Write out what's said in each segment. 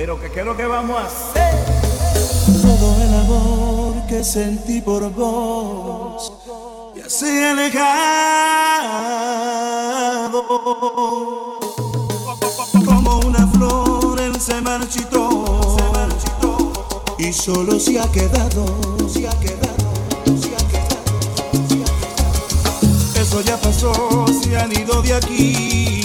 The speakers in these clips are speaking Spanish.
Pero que qué que vamos a hacer. Todo el amor que sentí por vos y así alejado. Como una flor él se marchitó, se marchitó y solo se ha quedado, se ha quedado. Eso ya pasó, se han ido de aquí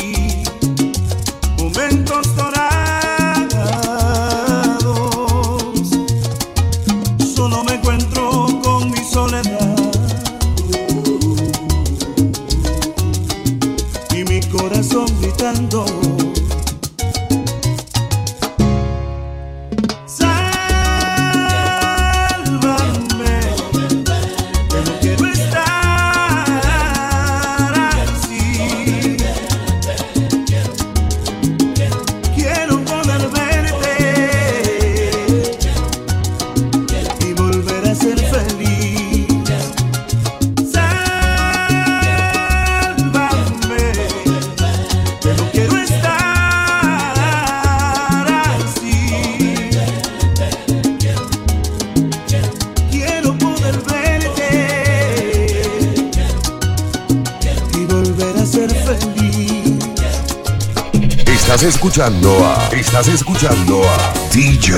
Estás escuchando a. Estás escuchando a. DJ.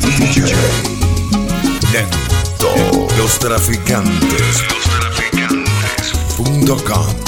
DJ. Lento. Los traficantes. Los traficantes. Punto com.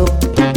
Mundo.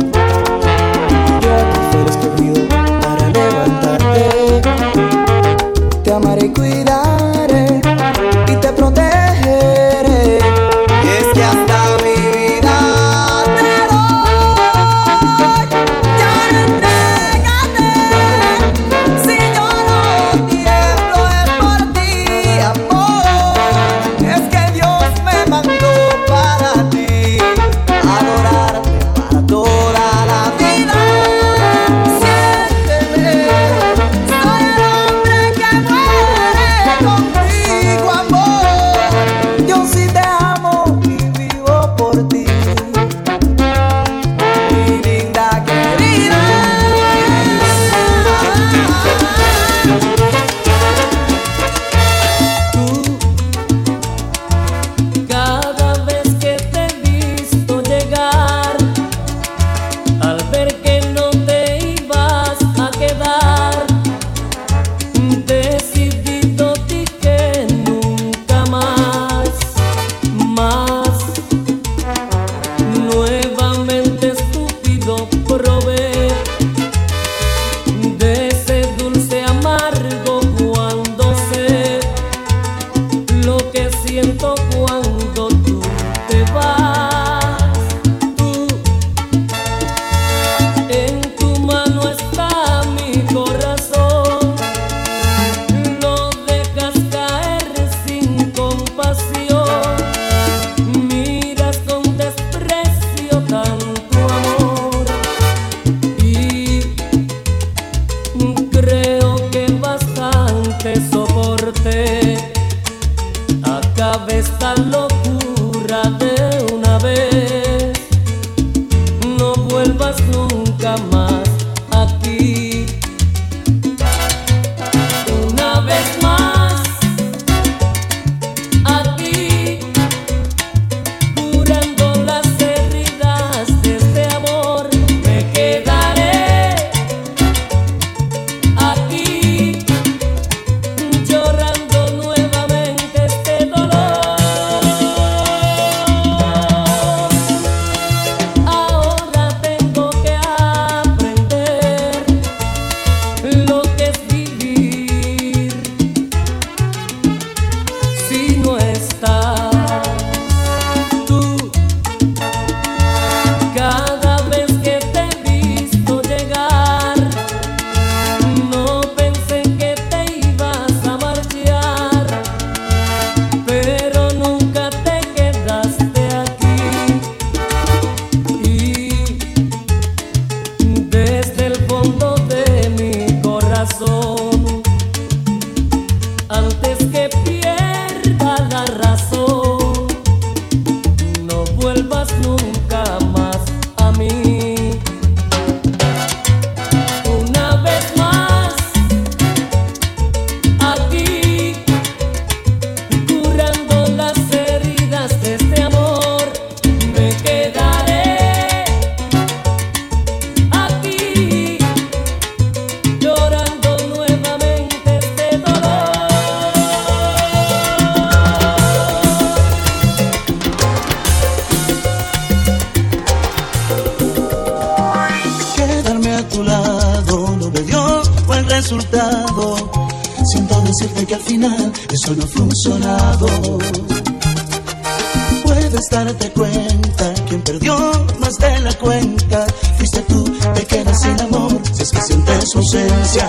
debes darte cuenta. Quien perdió más de la cuenta, fuiste tú, te quedas sin amor, si es que sientes su ausencia.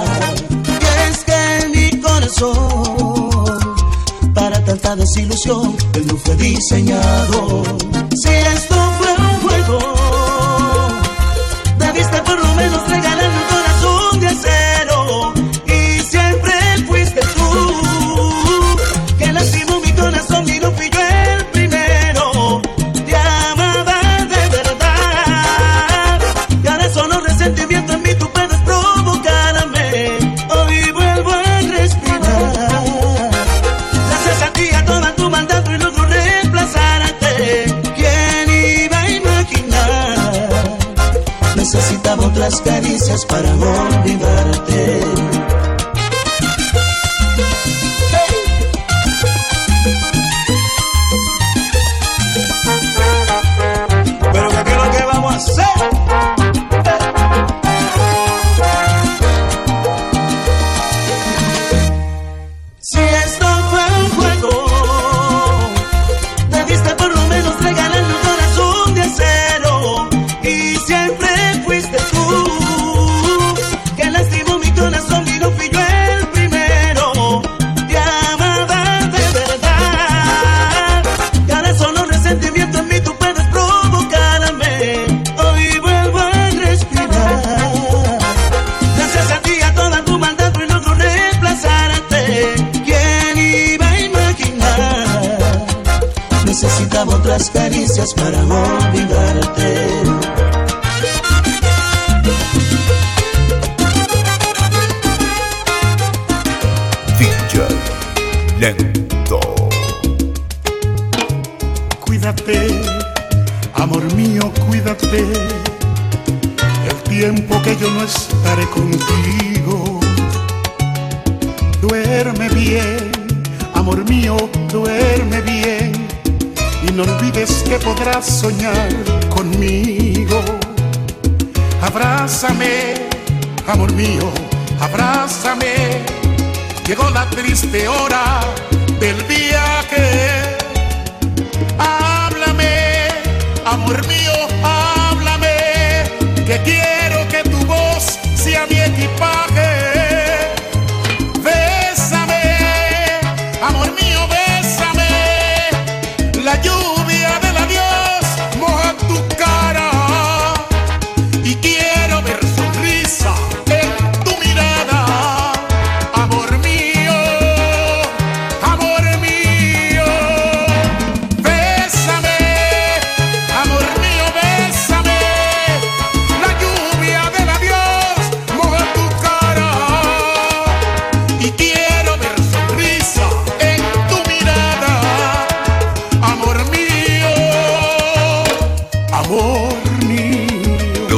Y es que mi corazón, para tanta desilusión, él no fue diseñado. Si esto fue un juego, debiste por lo menos regalarme un corazón de acero. para vos. Cuídate, amor mío, cuídate. El tiempo que yo no estaré contigo. Duerme bien, amor mío, duerme bien. Y no olvides que podrás soñar conmigo. Abrázame, amor mío, abrázame Llegó la triste hora del que háblame, amor mío, háblame, que quiero que tu voz sea mi equipaje.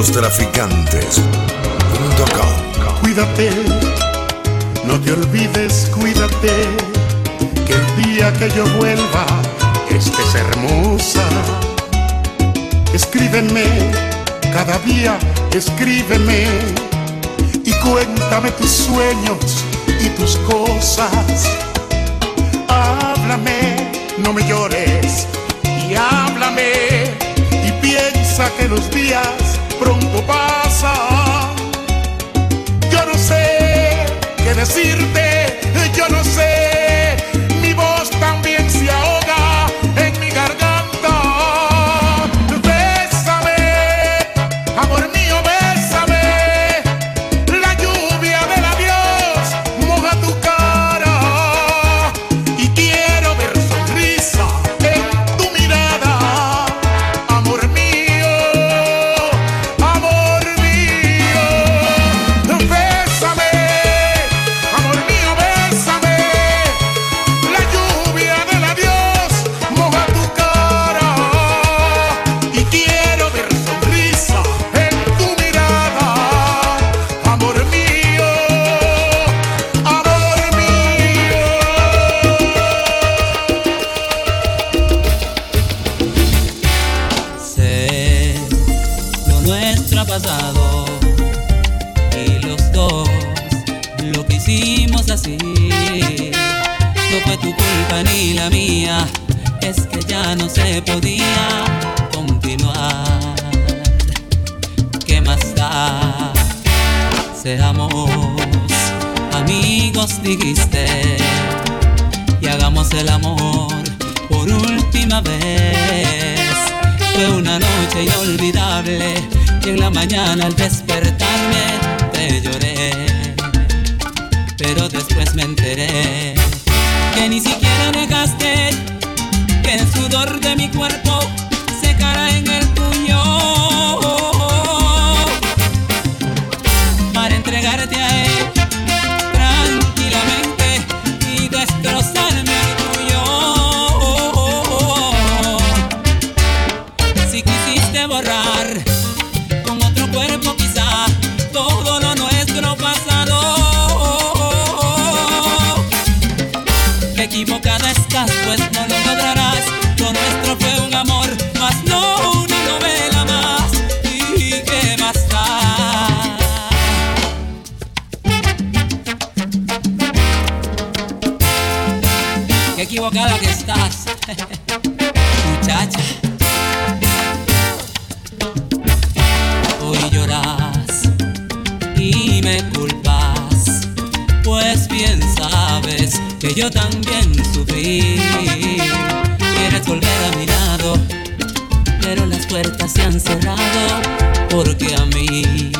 Lostraficantes.com Cuídate, no te olvides, cuídate, que el día que yo vuelva estés hermosa. Escríbeme, cada día escríbeme y cuéntame tus sueños y tus cosas. Háblame, no me llores y háblame y piensa que los días pronto pasan. Yo no sé qué decirte, yo no sé, por última vez. Fue una noche inolvidable y en la mañana al despertarme te lloré. Pero después me enteré que ni siquiera dejaste que el sudor de mi cuerpo muchacha. Hoy lloras y me culpas, pues bien sabes que yo también sufrí. Quieres volver a mi lado, pero las puertas se han cerrado porque a mí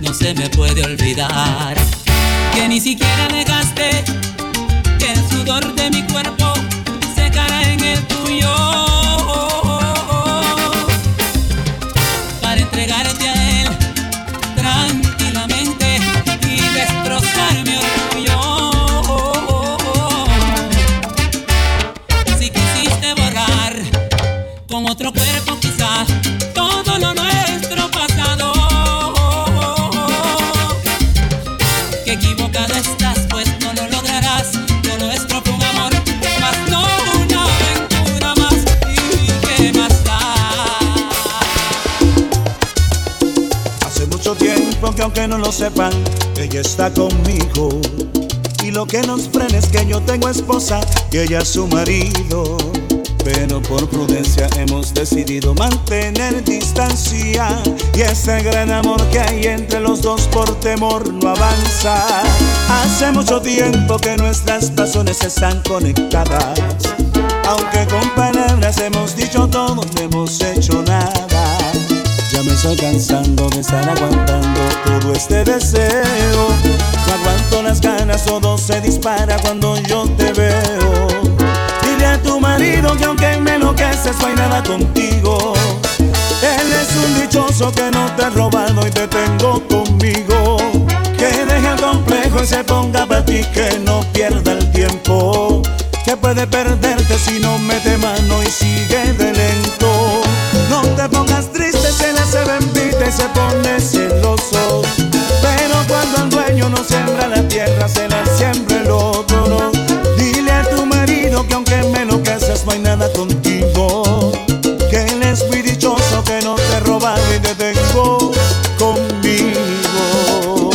no se me puede olvidar que ni siquiera dejaste que el sudor de mi cuerpo en lo sepan, ella está conmigo. Y lo que nos frena es que yo tengo esposa y ella su marido. Pero por prudencia hemos decidido mantener distancia. Y ese gran amor que hay entre los dos por temor no avanza. Hace mucho tiempo que nuestras pasiones están conectadas. Aunque con palabras hemos dicho todo, no hemos hecho nada. Me estoy cansando de estar aguantando todo este deseo. No aguanto las ganas, todo se dispara cuando yo te veo. Dile a tu marido que aunque me enloqueces, no hay nada contigo. Él es un dichoso que no te ha robado y te tengo conmigo. Que deje el complejo y se ponga para ti, que no pierda el tiempo. Que puede perderte si no mete mano y sigue de lento. No te pongas se pone celoso. Pero cuando el dueño no siembra la tierra, se la siembra el otro. Dile a tu marido que aunque me enloqueces, no hay nada contigo. Que él es muy dichoso, que no te roba y te tengo conmigo.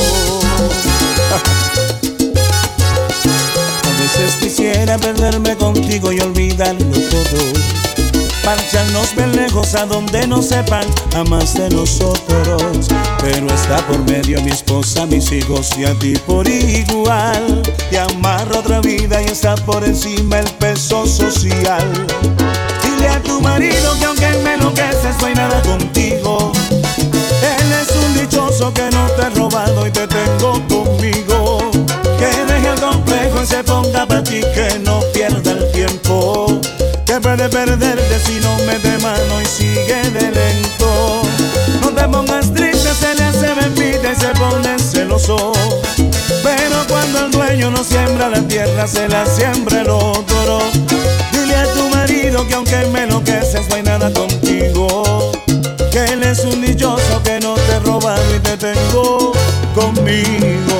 A veces quisiera perderme contigo y olvidarlo todo. Marcharnos bien lejos a donde no sepan a más de nosotros. Pero está por medio mi esposa, mis hijos y a ti por igual. Te amarro otra vida y está por encima el peso social. Dile a tu marido que aunque me enloqueces no hay nada contigo. Él es un dichoso que no te ha robado y te tengo conmigo. Que deje el complejo y se ponga para ti, que no pierda el tiempo. Que puede perderte sigue de lento. No te pongas triste, se le hace bendita y se pone celoso. Pero cuando el dueño no siembra la tierra, se la siembra el otro. Dile a tu marido que aunque me enloqueces, no hay nada contigo. Que él es un dichoso que no te roba y te tengo conmigo.